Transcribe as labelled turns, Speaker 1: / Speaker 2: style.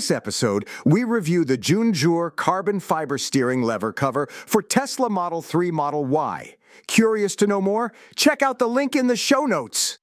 Speaker 1: this episode, we review the Junejour carbon fiber steering lever cover for Tesla Model 3 Model Y. Curious to know more? Check out the link in the show notes.